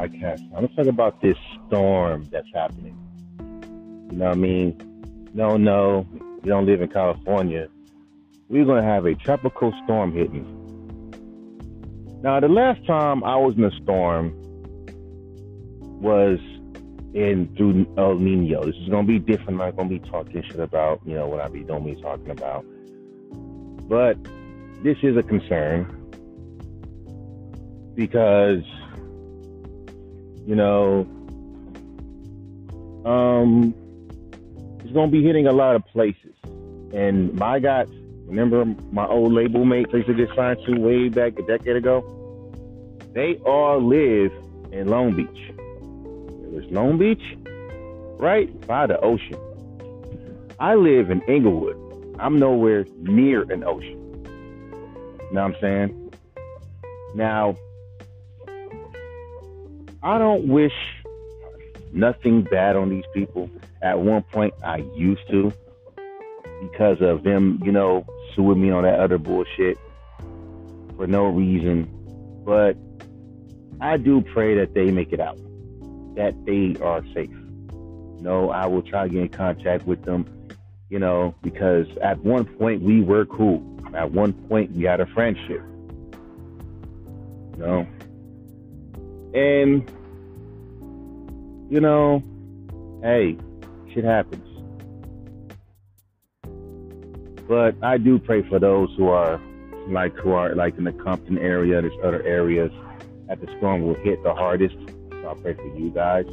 podcast. I'm gonna talk about this storm that's happening. You know what I mean? No, no, you don't live in California. We're gonna have a tropical storm hitting. Now, the last time I was in a storm was in through El Nino. This is gonna be different. I'm not gonna be talking shit about, you know, what I be don't be talking about. But this is a concern because you know um it's gonna be hitting a lot of places. And my God, remember my old label mates I used signed to way back a decade ago? They all live in Long Beach. It was Long Beach, right by the ocean. I live in Inglewood. I'm nowhere near an ocean. You know what I'm saying? Now, I don't wish nothing bad on these people. At one point, I used to because of them, you know, suing me on that other bullshit for no reason. But I do pray that they make it out, that they are safe. You know, I will try to get in contact with them, you know, because at one point we were cool. At one point we had a friendship. You know? And you know, hey, shit happens. But I do pray for those who are like who are like in the Compton area, there's other areas that the storm will hit the hardest. So I pray for you guys.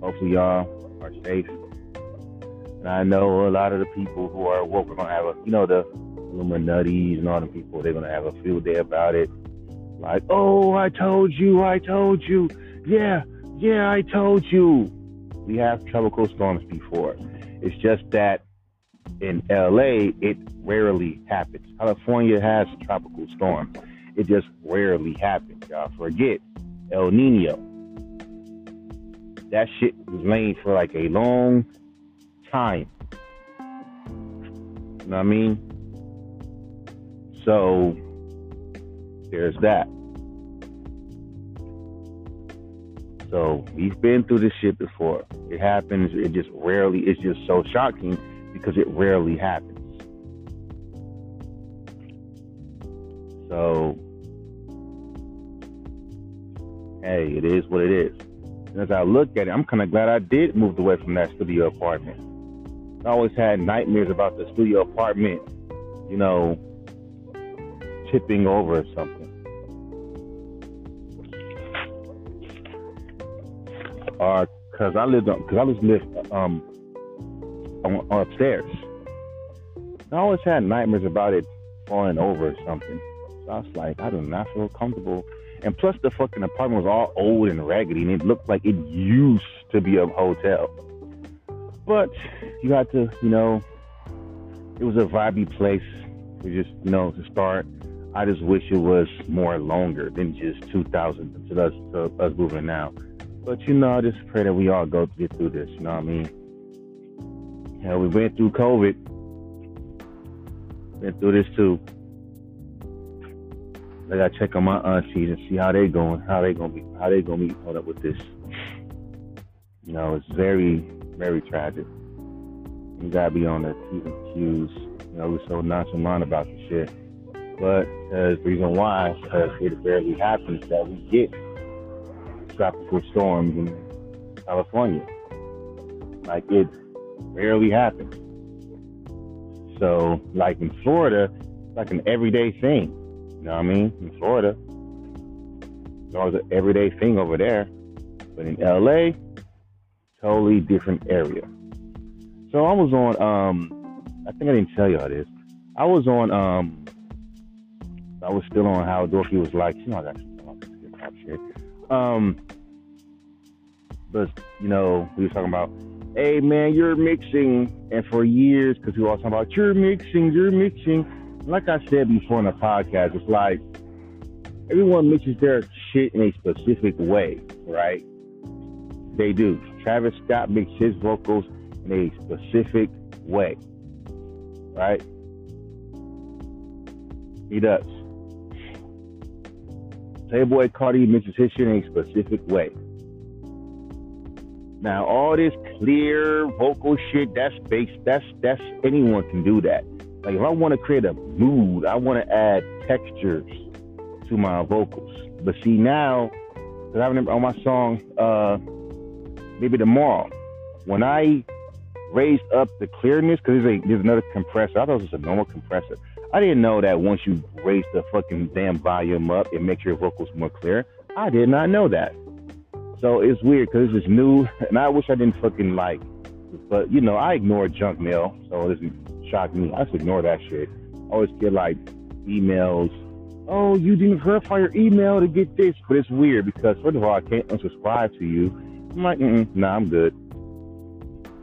Hopefully y'all are safe. And I know a lot of the people who are woke are gonna have a you know, the Illuminati's and all the people, they're gonna have a field day about it. Like, oh I told you, I told you. Yeah, yeah, I told you. We have tropical storms before. It's just that in LA, it rarely happens. California has tropical storms. It just rarely happens. Y'all forget El Nino. That shit was laying for like a long time. You know what I mean? So there's that. So we've been through this shit before. It happens. It just rarely. It's just so shocking because it rarely happens. So, hey, it is what it is. And as I look at it, I'm kind of glad I did move away from that studio apartment. I always had nightmares about the studio apartment, you know, tipping over or something. Or because I lived because I was lived um on, on upstairs. I always had nightmares about it falling over or something. So I was like, I do not feel comfortable. And plus, the fucking apartment was all old and raggedy, and it looked like it used to be a hotel. But you had to, you know, it was a vibey place to just, you know, to start. I just wish it was more longer than just 2000 to us, to us moving now. But you know, I just pray that we all go get through this. You know what I mean? Hell, we went through COVID. Went through this too. I gotta check on my aunties and see how they going, how they gonna be, how they gonna be hold up with this. You know, it's very, very tragic. You gotta be on the T's and Q's. You know, we're so nonchalant about the shit. But uh, the reason why, because it barely happens that we get tropical storms in California. Like it rarely happens. So, like in Florida, it's like an everyday thing. You know what I mean? In Florida, it's always an everyday thing over there. But in LA, totally different area. So I was on um I think I didn't tell y'all this. I was on um I was still on how dorky was like, you know I got some shit. Um but you know, we were talking about hey man, you're mixing, and for years, because we were all talking about you're mixing, you're mixing. Like I said before in the podcast, it's like everyone mixes their shit in a specific way, right? They do. Travis Scott mixes his vocals in a specific way, right? He does. Playboi Carti mentions his shit in a specific way. Now, all this clear vocal shit, that's bass, that's that's anyone can do that. Like if I want to create a mood, I want to add textures to my vocals. But see now, because I remember on my song, uh, maybe tomorrow, when I raised up the clearness, because there's, there's another compressor. I thought it was a normal compressor. I didn't know that once you raise the fucking damn volume up, it makes your vocals more clear. I did not know that. So it's weird because it's new, and I wish I didn't fucking like. But you know, I ignore junk mail, so it doesn't shock me. I just ignore that shit. I always get like emails. Oh, you didn't verify your email to get this, but it's weird because first of all, I can't unsubscribe to you. I'm like, mm nah, I'm good.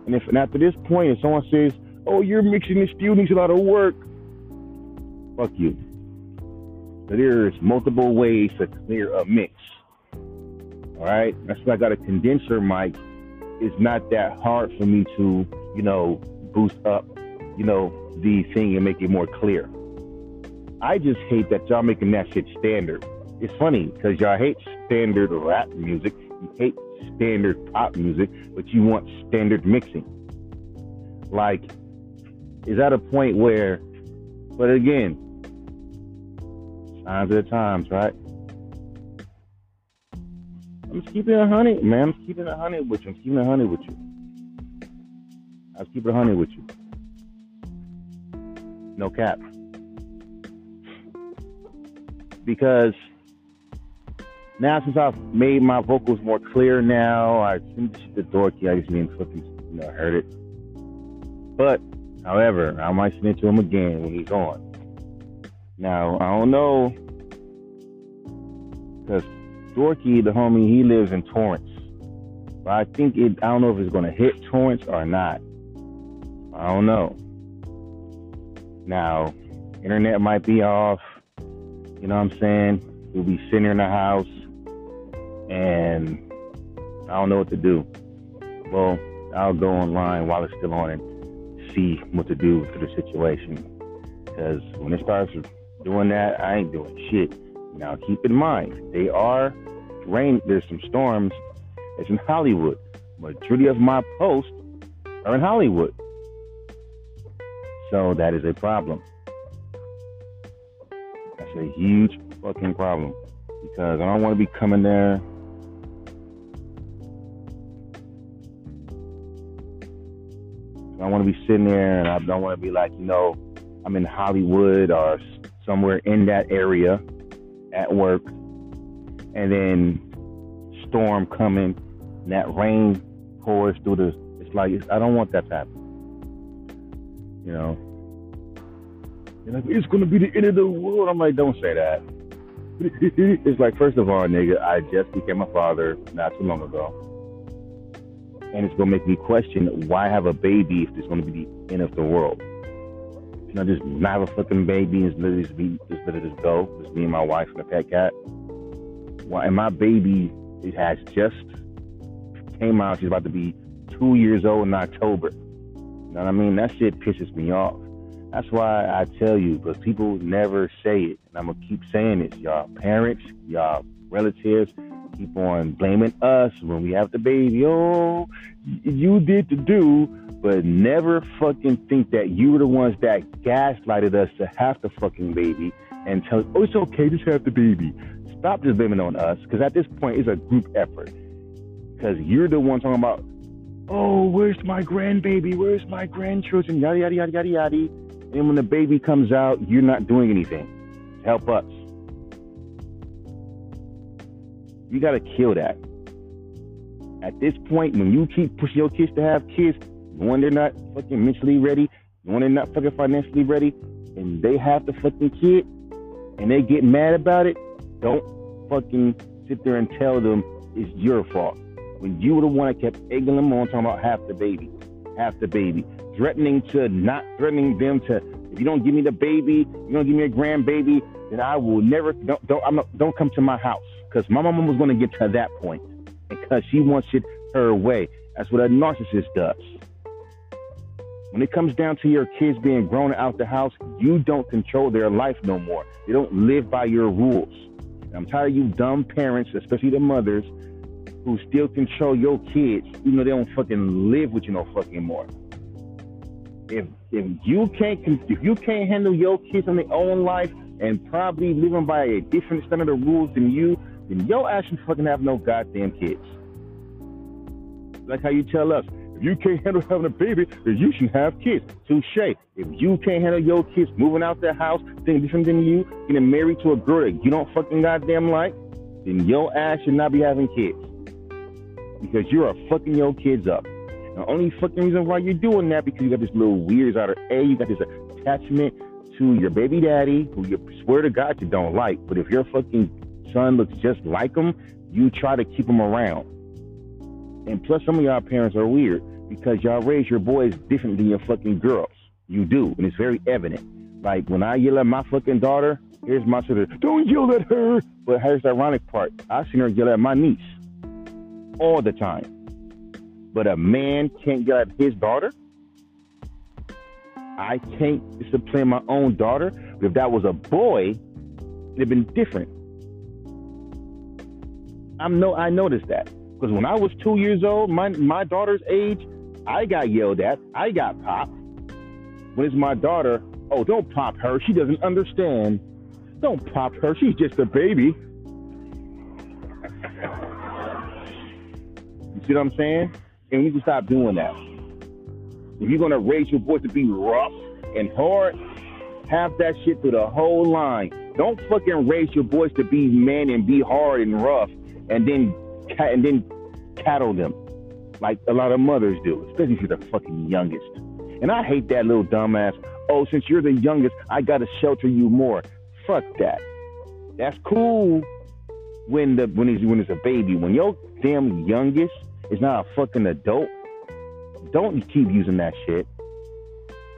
And if and after this point, if someone says, "Oh, you're mixing this still needs a lot of work," fuck you. There's multiple ways to clear a mix. All right, that's why I got a condenser mic. It's not that hard for me to, you know, boost up, you know, the thing and make it more clear. I just hate that y'all making that shit standard. It's funny because y'all hate standard rap music. You hate standard pop music, but you want standard mixing. Like, is that a point where, but again, signs of the times, right? I'm just keeping a honey, man. I'm keeping a honey with you. I'm keeping a honey with you. I was keeping a honey with you. No cap. Because now since I've made my vocals more clear now, I sent the dorky. I just didn't fucking you know heard it. But however, I might send it to him again when he's on. Now I don't know because Dorky, the homie, he lives in Torrance. But I think it, I don't know if it's going to hit Torrance or not. I don't know. Now, internet might be off. You know what I'm saying? We'll be sitting in the house and I don't know what to do. Well, I'll go online while it's still on and see what to do for the situation. Because when it starts doing that, I ain't doing shit. Now, keep in mind, they are rain. There's some storms. It's in Hollywood. Majority of my posts are in Hollywood, so that is a problem. That's a huge fucking problem because I don't want to be coming there. I want to be sitting there, and I don't want to be like, you know, I'm in Hollywood or somewhere in that area at work, and then storm coming, and that rain pours through the. It's like it's, I don't want that to happen. You know, like, it's gonna be the end of the world. I'm like, don't say that. it's like, first of all, nigga, I just became a father not too long ago, and it's gonna make me question why have a baby if it's gonna be the end of the world. You know, just not have a fucking baby and literally just be just let it just go. Just me and my wife and a pet cat. Why? and my baby it has just came out. She's about to be two years old in October. You know what I mean? That shit pisses me off. That's why I tell you, because people never say it. And I'm going to keep saying this. Y'all parents, y'all relatives, keep on blaming us when we have the baby. Oh, you did the do but never fucking think that you were the ones that gaslighted us to have the fucking baby and tell, us, oh, it's okay, just have the baby. Stop just blaming on us, because at this point, it's a group effort. Because you're the one talking about, oh, where's my grandbaby? Where's my grandchildren? Yada, yada, yada, yada, yada. And when the baby comes out, you're not doing anything. Help us. You got to kill that. At this point, when you keep pushing your kids to have kids, when they're not fucking mentally ready, when they're not fucking financially ready, and they have the fucking kid, and they get mad about it, don't fucking sit there and tell them it's your fault. When you were the one that kept egging them on, talking about half the baby, half the baby, threatening to not threatening them to, if you don't give me the baby, you don't give me a grandbaby, then I will never don't don't I'm not, don't come to my house because my mama was going to get to that point because she wants it her way. That's what a narcissist does. When it comes down to your kids being grown out the house, you don't control their life no more. They don't live by your rules. And I'm tired of you dumb parents, especially the mothers, who still control your kids, even though they don't fucking live with you no fucking more. If if you can't if you can't handle your kids in their own life and probably living by a different standard of rules than you, then your ass should fucking have no goddamn kids. Like how you tell us, if you can't handle having a baby, then you should have kids. Touche. If you can't handle your kids moving out their house, thinking different than you, getting married to a girl that you don't fucking goddamn like, then your ass should not be having kids. Because you're fucking your kids up. The only fucking reason why you're doing that because you got this little weird out of A, you got this attachment to your baby daddy who you swear to God you don't like. But if your fucking son looks just like him, you try to keep him around. And plus, some of y'all parents are weird because y'all raise your boys different than your fucking girls. You do, and it's very evident. Like when I yell at my fucking daughter, here's my sister, don't yell at her. But here's the ironic part I've seen her yell at my niece all the time. But a man can't yell at his daughter. I can't discipline my own daughter. If that was a boy, it'd have been different. I'm no, I noticed that. Because when I was two years old, my my daughter's age, I got yelled at. I got popped. When it's my daughter, oh, don't pop her. She doesn't understand. Don't pop her. She's just a baby. You see what I'm saying? And we to stop doing that. If you're gonna raise your voice to be rough and hard, have that shit through the whole line. Don't fucking raise your voice to be man and be hard and rough, and then and then cattle them like a lot of mothers do, especially if you're the fucking youngest. And I hate that little dumbass. Oh, since you're the youngest, I gotta shelter you more. Fuck that. That's cool when the when it's when it's a baby. When your damn youngest is not a fucking adult, don't keep using that shit.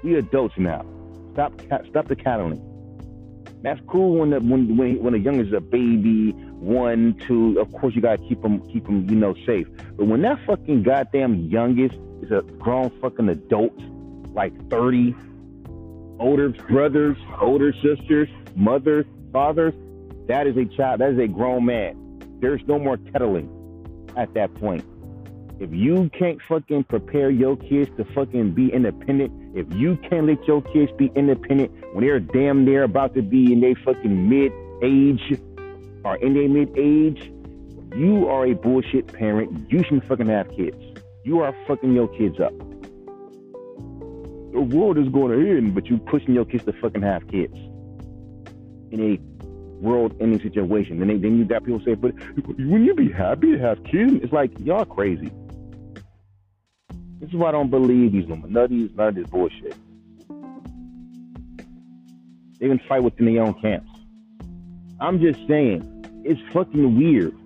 We adults now. Stop stop the cattling. That's cool when the when when when the youngest is a baby one, two. Of course, you gotta keep them, keep them, you know, safe. But when that fucking goddamn youngest is a grown fucking adult, like thirty, older brothers, older sisters, mothers, fathers, that is a child. That is a grown man. There's no more kettling at that point. If you can't fucking prepare your kids to fucking be independent, if you can't let your kids be independent when they're damn near about to be in their fucking mid age or in their mid age, you are a bullshit parent. You shouldn't fucking have kids. You are fucking your kids up. The world is going to end, but you pushing your kids to fucking have kids in a world-ending situation. Then, they, then you got people say, "But wouldn't you be happy to have kids?" It's like y'all crazy. This is why I don't believe these Illuminati, none of this bullshit. They even fight within their own camps. I'm just saying, it's fucking weird.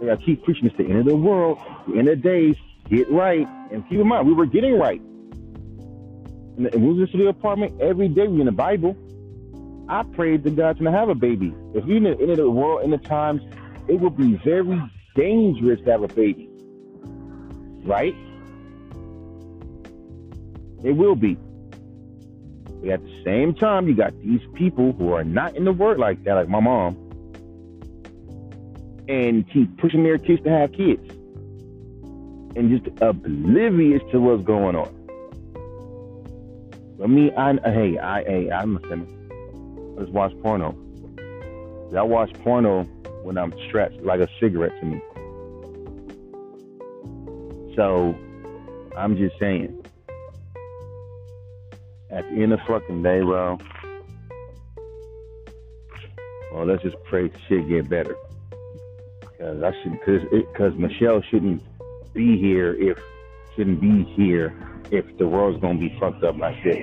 Like I keep preaching it's the end of the world, the end of days, get right. And keep in mind, we were getting right. And we was in the apartment every day we in the Bible. I prayed to God to have a baby. If we in the end of the world, in the times, it would be very dangerous to have a baby. Right? It will be. But at the same time, you got these people who are not in the word like that, like my mom, and keep pushing their kids to have kids and just oblivious to what's going on. I mean, I hey, I hey, I'm a sinner. I just watch porno. I watch porno when I'm stressed, like a cigarette to me. So, I'm just saying. At the end of fucking day, bro. Well, let's just pray shit get better. Cause I should, cause cause Michelle shouldn't be here if shouldn't be here if the world's gonna be fucked up like this.